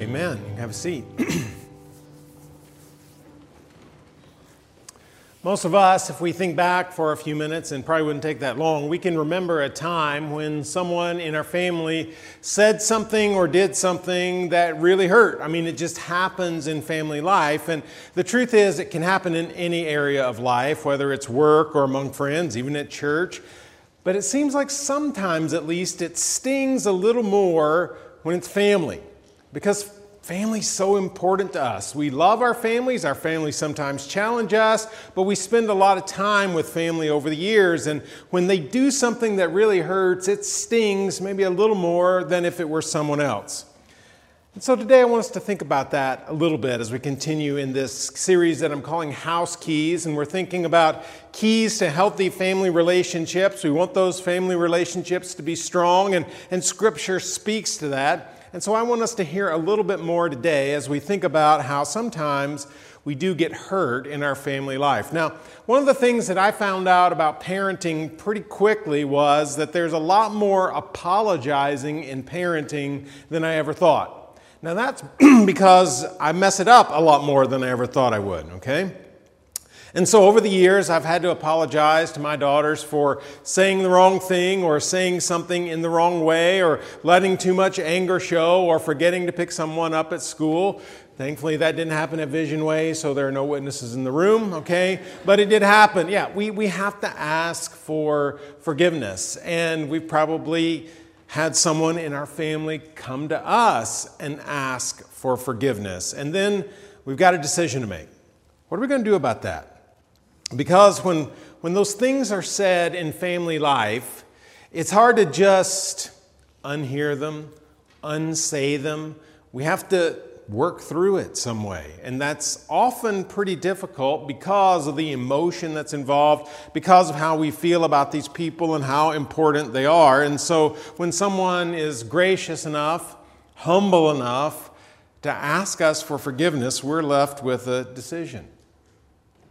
Amen. You have a seat. Most of us, if we think back for a few minutes, and probably wouldn't take that long, we can remember a time when someone in our family said something or did something that really hurt. I mean, it just happens in family life. And the truth is, it can happen in any area of life, whether it's work or among friends, even at church. But it seems like sometimes, at least, it stings a little more when it's family. Because Family's so important to us. We love our families. Our families sometimes challenge us, but we spend a lot of time with family over the years. And when they do something that really hurts, it stings maybe a little more than if it were someone else. And so today I want us to think about that a little bit as we continue in this series that I'm calling House Keys. And we're thinking about keys to healthy family relationships. We want those family relationships to be strong, and, and Scripture speaks to that. And so I want us to hear a little bit more today as we think about how sometimes we do get hurt in our family life. Now, one of the things that I found out about parenting pretty quickly was that there's a lot more apologizing in parenting than I ever thought. Now, that's because I mess it up a lot more than I ever thought I would, okay? And so over the years, I've had to apologize to my daughters for saying the wrong thing or saying something in the wrong way or letting too much anger show or forgetting to pick someone up at school. Thankfully, that didn't happen at Vision Way, so there are no witnesses in the room, okay? But it did happen. Yeah, we, we have to ask for forgiveness. And we've probably had someone in our family come to us and ask for forgiveness. And then we've got a decision to make. What are we going to do about that? Because when, when those things are said in family life, it's hard to just unhear them, unsay them. We have to work through it some way. And that's often pretty difficult because of the emotion that's involved, because of how we feel about these people and how important they are. And so when someone is gracious enough, humble enough to ask us for forgiveness, we're left with a decision.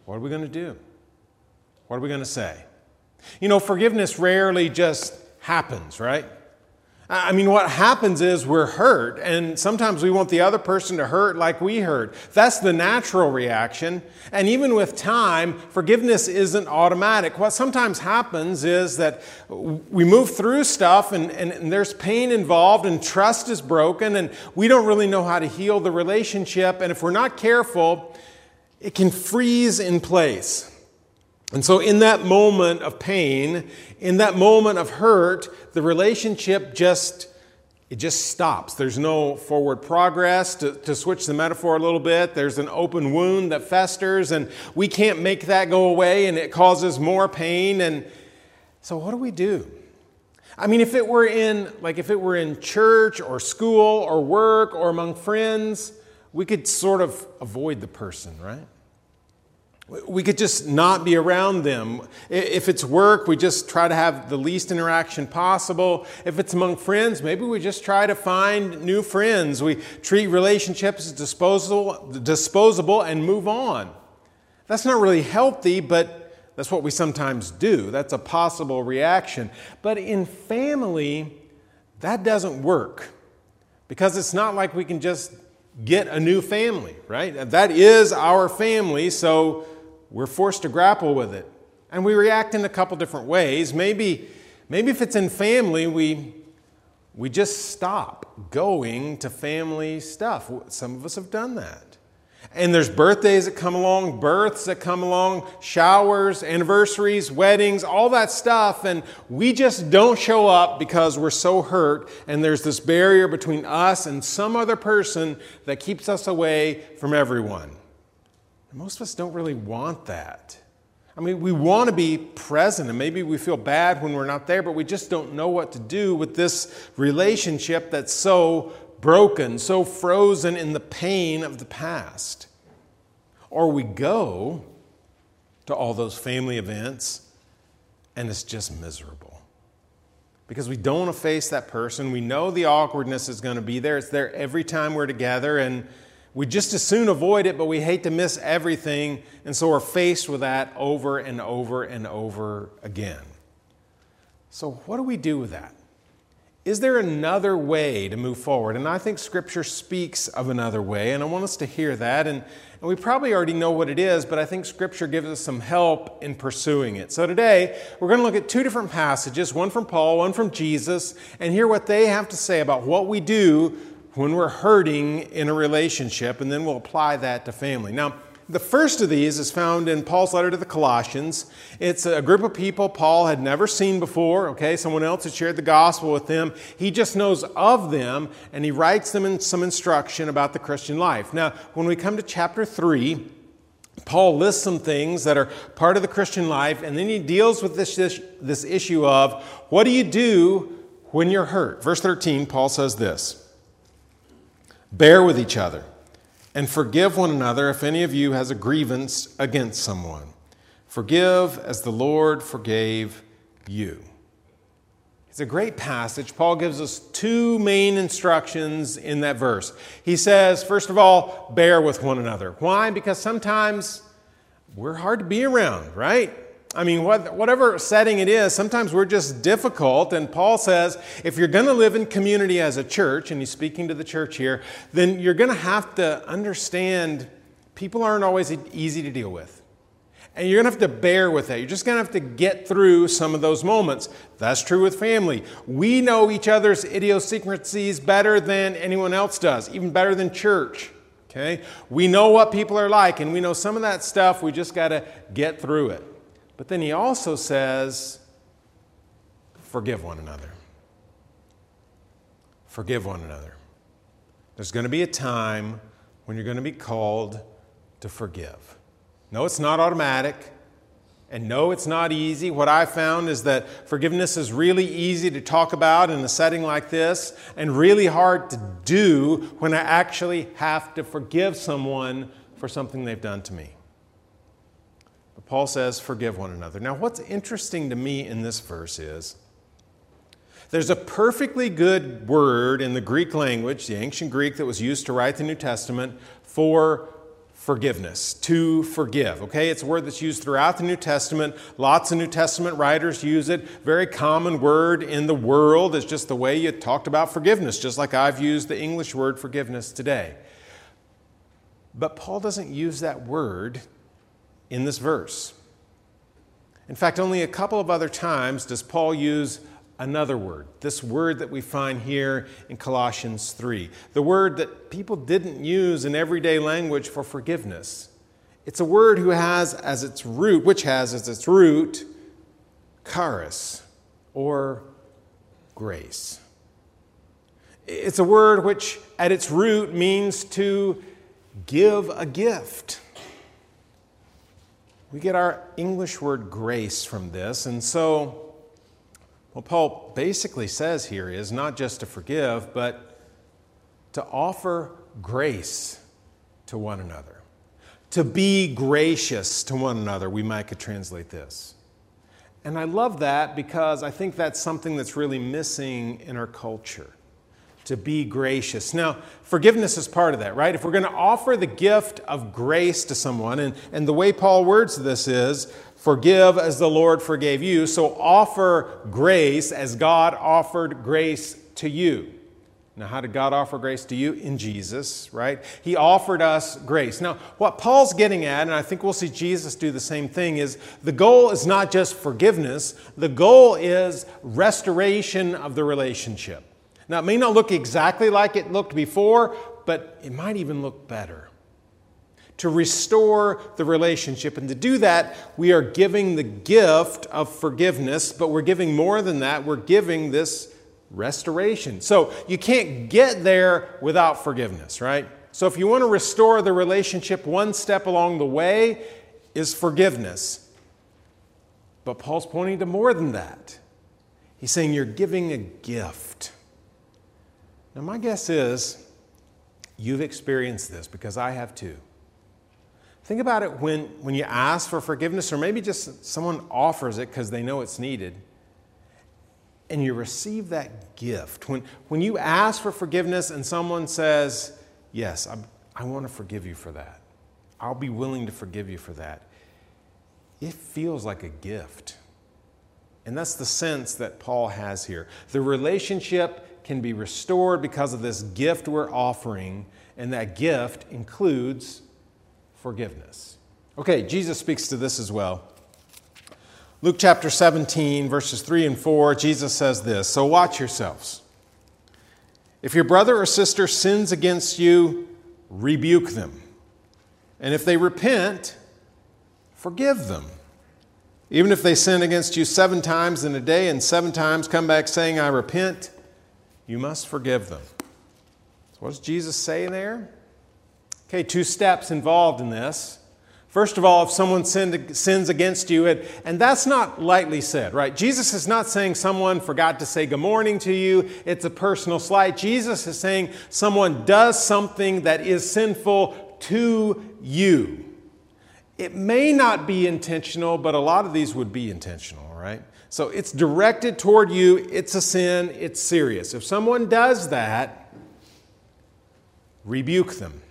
What are we going to do? What are we going to say? You know, forgiveness rarely just happens, right? I mean, what happens is we're hurt, and sometimes we want the other person to hurt like we hurt. That's the natural reaction. And even with time, forgiveness isn't automatic. What sometimes happens is that we move through stuff, and, and, and there's pain involved, and trust is broken, and we don't really know how to heal the relationship. And if we're not careful, it can freeze in place. And so, in that moment of pain, in that moment of hurt, the relationship just it just stops. There's no forward progress. To, to, switch the metaphor a little bit, there's an open wound that festers, and we can't make that go away, and it causes more pain. And so, what do we do? I mean, if it were in like if it were in church or school or work or among friends, we could sort of avoid the person, right? We could just not be around them. If it's work, we just try to have the least interaction possible. If it's among friends, maybe we just try to find new friends. We treat relationships as disposable, disposable and move on. That's not really healthy, but that's what we sometimes do. That's a possible reaction. But in family, that doesn't work because it's not like we can just get a new family, right? That is our family, so we're forced to grapple with it. And we react in a couple different ways. Maybe, maybe if it's in family, we, we just stop going to family stuff. Some of us have done that. And there's birthdays that come along, births that come along, showers, anniversaries, weddings, all that stuff. And we just don't show up because we're so hurt. And there's this barrier between us and some other person that keeps us away from everyone. Most of us don't really want that. I mean, we want to be present, and maybe we feel bad when we're not there, but we just don't know what to do with this relationship that's so broken, so frozen in the pain of the past. Or we go to all those family events, and it's just miserable. Because we don't want to face that person. We know the awkwardness is going to be there. It's there every time we're together, and we just as soon avoid it, but we hate to miss everything, and so we're faced with that over and over and over again. So, what do we do with that? is there another way to move forward? And I think Scripture speaks of another way, and I want us to hear that. And, and we probably already know what it is, but I think Scripture gives us some help in pursuing it. So today, we're going to look at two different passages one from Paul, one from Jesus, and hear what they have to say about what we do when we're hurting in a relationship, and then we'll apply that to family. Now, the first of these is found in Paul's letter to the Colossians. It's a group of people Paul had never seen before, okay? Someone else had shared the gospel with them. He just knows of them, and he writes them in some instruction about the Christian life. Now, when we come to chapter 3, Paul lists some things that are part of the Christian life, and then he deals with this, this, this issue of what do you do when you're hurt? Verse 13, Paul says this Bear with each other and forgive one another if any of you has a grievance against someone. Forgive as the Lord forgave you. It's a great passage. Paul gives us two main instructions in that verse. He says, first of all, bear with one another. Why? Because sometimes we're hard to be around, right? I mean, what, whatever setting it is, sometimes we're just difficult. And Paul says if you're going to live in community as a church, and he's speaking to the church here, then you're going to have to understand people aren't always easy to deal with. And you're going to have to bear with that. You're just going to have to get through some of those moments. That's true with family. We know each other's idiosyncrasies better than anyone else does, even better than church. Okay? We know what people are like, and we know some of that stuff. We just got to get through it. But then he also says, forgive one another. Forgive one another. There's going to be a time when you're going to be called to forgive. No, it's not automatic. And no, it's not easy. What I found is that forgiveness is really easy to talk about in a setting like this and really hard to do when I actually have to forgive someone for something they've done to me. Paul says, forgive one another. Now, what's interesting to me in this verse is there's a perfectly good word in the Greek language, the ancient Greek that was used to write the New Testament, for forgiveness, to forgive. Okay, it's a word that's used throughout the New Testament. Lots of New Testament writers use it. Very common word in the world. It's just the way you talked about forgiveness, just like I've used the English word forgiveness today. But Paul doesn't use that word in this verse. In fact, only a couple of other times does Paul use another word, this word that we find here in Colossians 3, the word that people didn't use in everyday language for forgiveness. It's a word who has as its root, which has as its root charis or grace. It's a word which at its root means to give a gift. We get our English word grace from this. And so, what Paul basically says here is not just to forgive, but to offer grace to one another. To be gracious to one another, we might could translate this. And I love that because I think that's something that's really missing in our culture to be gracious. Now, forgiveness is part of that, right? If we're going to offer the gift of grace to someone, and, and the way Paul words this is, forgive as the Lord forgave you, so offer grace as God offered grace to you. Now, how did God offer grace to you? In Jesus, right? He offered us grace. Now, what Paul's getting at, and I think we'll see Jesus do the same thing, is the goal is not just forgiveness, the goal is restoration of the relationship. Now, it may not look exactly like it looked before, but it might even look better. To restore the relationship. And to do that, we are giving the gift of forgiveness, but we're giving more than that. We're giving this restoration. So you can't get there without forgiveness, right? So if you want to restore the relationship, one step along the way is forgiveness. But Paul's pointing to more than that. He's saying you're giving a gift. Now, my guess is you've experienced this because I have too. Think about it when, when you ask for forgiveness, or maybe just someone offers it because they know it's needed, and you receive that gift. When, when you ask for forgiveness and someone says, Yes, I, I want to forgive you for that, I'll be willing to forgive you for that, it feels like a gift. And that's the sense that Paul has here. The relationship can be restored because of this gift we're offering, and that gift includes forgiveness. Okay, Jesus speaks to this as well. Luke chapter 17, verses 3 and 4, Jesus says this So watch yourselves. If your brother or sister sins against you, rebuke them. And if they repent, forgive them. Even if they sin against you seven times in a day and seven times come back saying, I repent, you must forgive them. So what does Jesus say there? Okay, two steps involved in this. First of all, if someone sins against you, and that's not lightly said, right? Jesus is not saying someone forgot to say good morning to you, it's a personal slight. Jesus is saying someone does something that is sinful to you. It may not be intentional, but a lot of these would be intentional, right? So it's directed toward you, it's a sin, it's serious. If someone does that, rebuke them.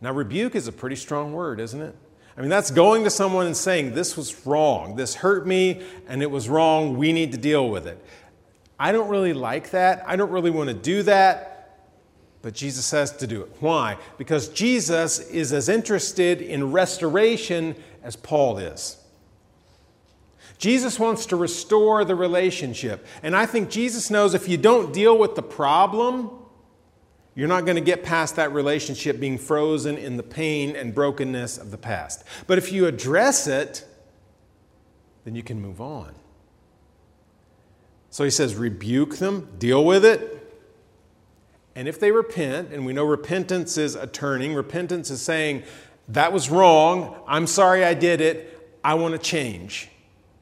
Now, rebuke is a pretty strong word, isn't it? I mean, that's going to someone and saying, This was wrong. This hurt me and it was wrong. We need to deal with it. I don't really like that. I don't really want to do that. But Jesus says to do it. Why? Because Jesus is as interested in restoration as Paul is. Jesus wants to restore the relationship. And I think Jesus knows if you don't deal with the problem, you're not going to get past that relationship being frozen in the pain and brokenness of the past. But if you address it, then you can move on. So he says, rebuke them, deal with it, and if they repent, and we know repentance is a turning, repentance is saying, that was wrong, I'm sorry I did it, I want to change.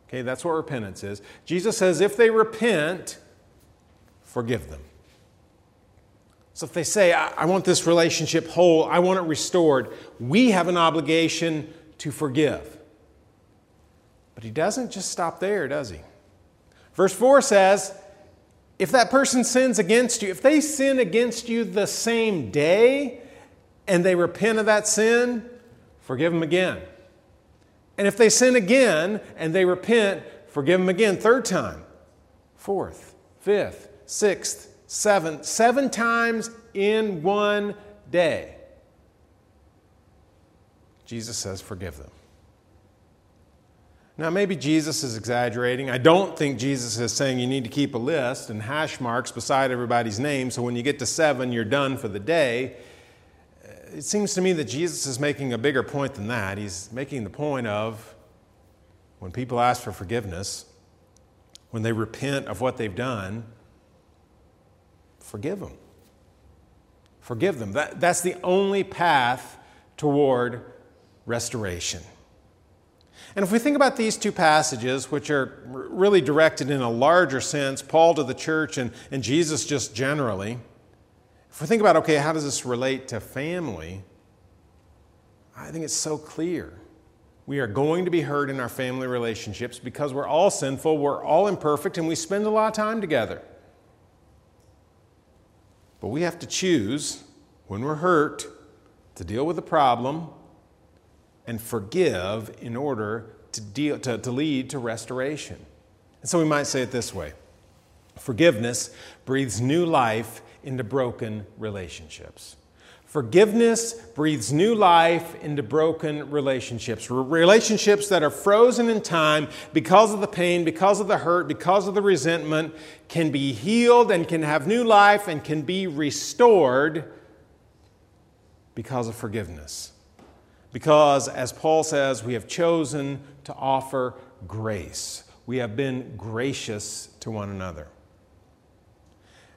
Okay, that's what repentance is. Jesus says, if they repent, forgive them. So if they say, I, I want this relationship whole, I want it restored, we have an obligation to forgive. But he doesn't just stop there, does he? Verse 4 says, if that person sins against you, if they sin against you the same day and they repent of that sin, forgive them again. And if they sin again and they repent, forgive them again, third time, fourth, fifth, sixth, seventh, seven times in one day. Jesus says, forgive them. Now, maybe Jesus is exaggerating. I don't think Jesus is saying you need to keep a list and hash marks beside everybody's name so when you get to seven, you're done for the day. It seems to me that Jesus is making a bigger point than that. He's making the point of when people ask for forgiveness, when they repent of what they've done, forgive them. Forgive them. That, that's the only path toward restoration. And if we think about these two passages, which are really directed in a larger sense, Paul to the church and, and Jesus just generally, if we think about, okay, how does this relate to family? I think it's so clear. We are going to be hurt in our family relationships because we're all sinful, we're all imperfect, and we spend a lot of time together. But we have to choose when we're hurt to deal with the problem and forgive in order to, deal, to, to lead to restoration. And so we might say it this way Forgiveness breathes new life into broken relationships. Forgiveness breathes new life into broken relationships. Relationships that are frozen in time because of the pain, because of the hurt, because of the resentment can be healed and can have new life and can be restored because of forgiveness. Because, as Paul says, we have chosen to offer grace. We have been gracious to one another.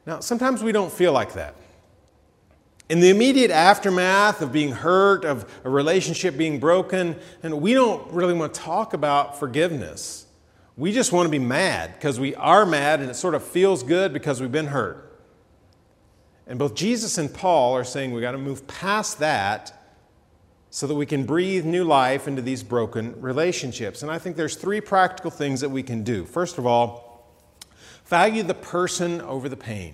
Now, sometimes we don't feel like that. In the immediate aftermath of being hurt, of a relationship being broken, and we don't really want to talk about forgiveness. We just want to be mad because we are mad and it sort of feels good because we've been hurt. And both Jesus and Paul are saying we got to move past that so that we can breathe new life into these broken relationships. And I think there's three practical things that we can do. First of all, value the person over the pain.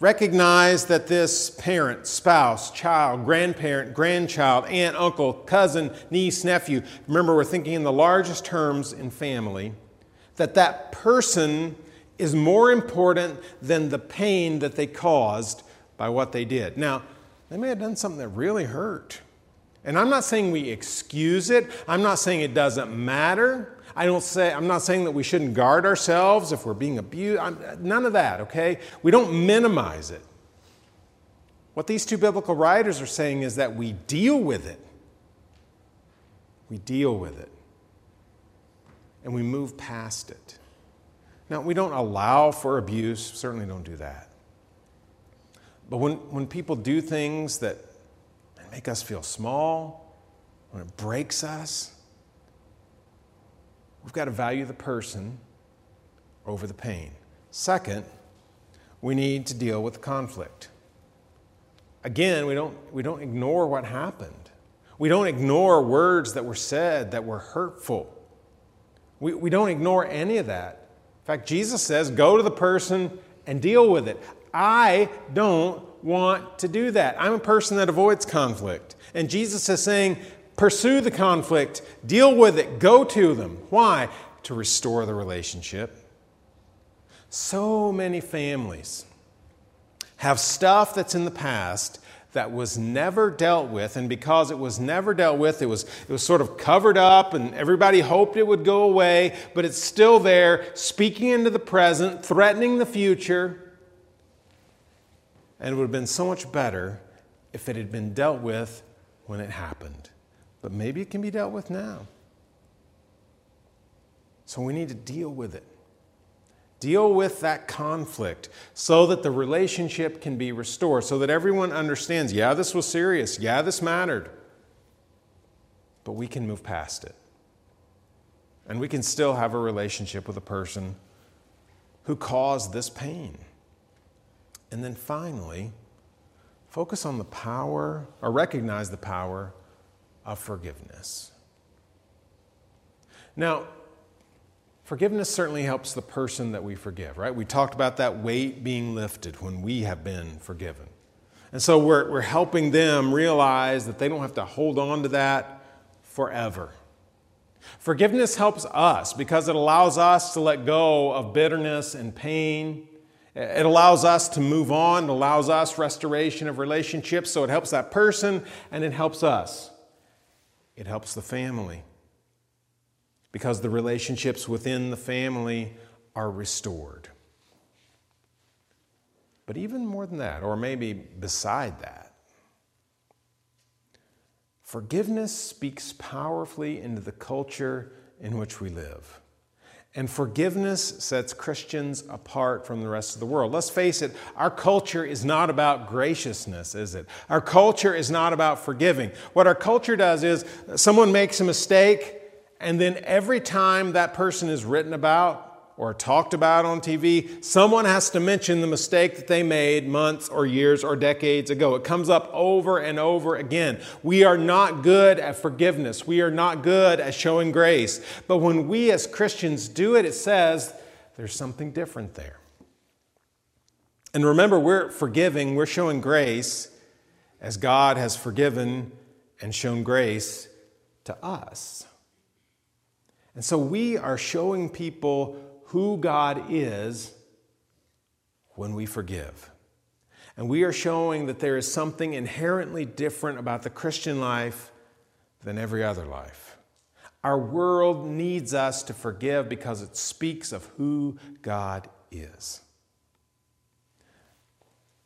Recognize that this parent, spouse, child, grandparent, grandchild, aunt, uncle, cousin, niece, nephew, remember we're thinking in the largest terms in family, that that person is more important than the pain that they caused by what they did. Now, they may have done something that really hurt. And I'm not saying we excuse it. I'm not saying it doesn't matter. I don't say, I'm not saying that we shouldn't guard ourselves if we're being abused. I'm, none of that, okay? We don't minimize it. What these two biblical writers are saying is that we deal with it. We deal with it. And we move past it. Now, we don't allow for abuse, certainly don't do that. But when, when people do things that make us feel small, when it breaks us, we've got to value the person over the pain. Second, we need to deal with conflict. Again, we don't, we don't ignore what happened. We don't ignore words that were said that were hurtful. We, we don't ignore any of that. In fact, Jesus says, go to the person and deal with it. I don't want to do that. I'm a person that avoids conflict. And Jesus is saying, pursue the conflict, deal with it, go to them. Why? To restore the relationship. So many families have stuff that's in the past that was never dealt with and because it was never dealt with it was, it was sort of covered up and everybody hoped it would go away but it's still there speaking into the present threatening the future and it would have been so much better if it had been dealt with when it happened. But maybe it can be dealt with now. So we need to deal with it. Deal with that conflict so that the relationship can be restored, so that everyone understands yeah, this was serious, yeah, this mattered. But we can move past it. And we can still have a relationship with a person who caused this pain. And then finally, focus on the power or recognize the power of forgiveness. Now, forgiveness certainly helps the person that we forgive, right? We talked about that weight being lifted when we have been forgiven. And so we're, we're helping them realize that they don't have to hold on to that forever. Forgiveness helps us because it allows us to let go of bitterness and pain it allows us to move on, it allows us restoration of relationships, so it helps that person and it helps us. It helps the family because the relationships within the family are restored. But even more than that, or maybe beside that, forgiveness speaks powerfully into the culture in which we live. And forgiveness sets Christians apart from the rest of the world. Let's face it, our culture is not about graciousness, is it? Our culture is not about forgiving. What our culture does is someone makes a mistake, and then every time that person is written about, or talked about on TV, someone has to mention the mistake that they made months or years or decades ago. It comes up over and over again. We are not good at forgiveness. We are not good at showing grace. But when we as Christians do it, it says there's something different there. And remember, we're forgiving, we're showing grace as God has forgiven and shown grace to us. And so we are showing people who God is when we forgive. And we are showing that there is something inherently different about the Christian life than every other life. Our world needs us to forgive because it speaks of who God is.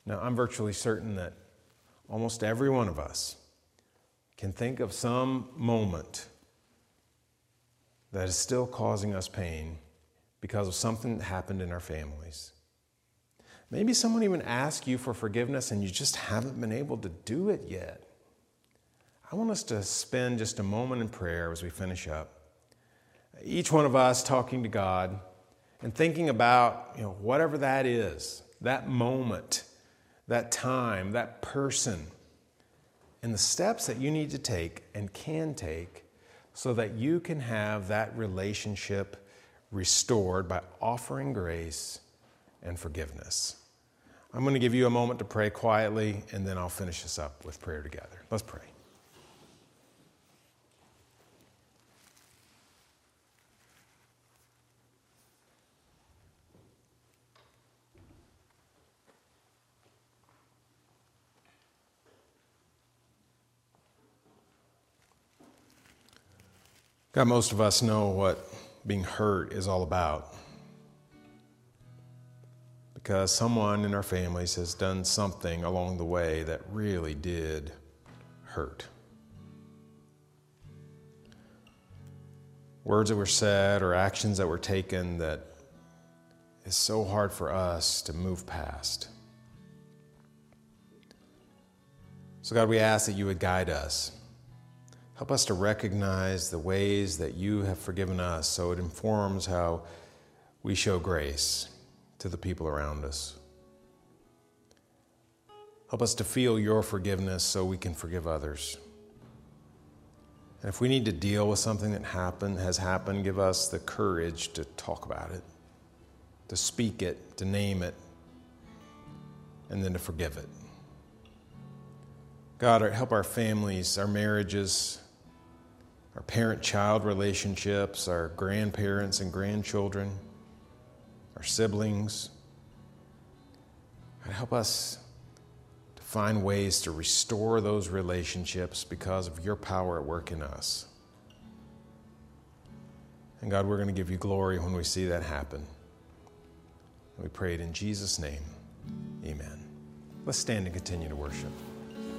Now, I'm virtually certain that almost every one of us can think of some moment that is still causing us pain because of something that happened in our families. Maybe someone even asked you for forgiveness and you just haven't been able to do it yet. I want us to spend just a moment in prayer as we finish up. Each one of us talking to God and thinking about, you know, whatever that is, that moment, that time, that person, and the steps that you need to take and can take so that you can have that relationship restored by offering grace and forgiveness. I'm going to give you a moment to pray quietly, and then I'll finish this up with prayer together. Let's pray. God, most of us know what being hurt is all about. Because someone in our families has done something along the way that really did hurt. Words that were said or actions that were taken that is so hard for us to move past. So, God, we ask that you would guide us. Help us to recognize the ways that you have forgiven us so it informs how we show grace to the people around us. Help us to feel your forgiveness so we can forgive others. And if we need to deal with something that happened, has happened, give us the courage to talk about it, to speak it, to name it, and then to forgive it. God, help our families, our marriages, our parent child relationships, our grandparents and grandchildren, our siblings. God, help us to find ways to restore those relationships because of your power at work in us. And God, we're going to give you glory when we see that happen. We pray it in Jesus' name. Amen. Let's stand and continue to worship.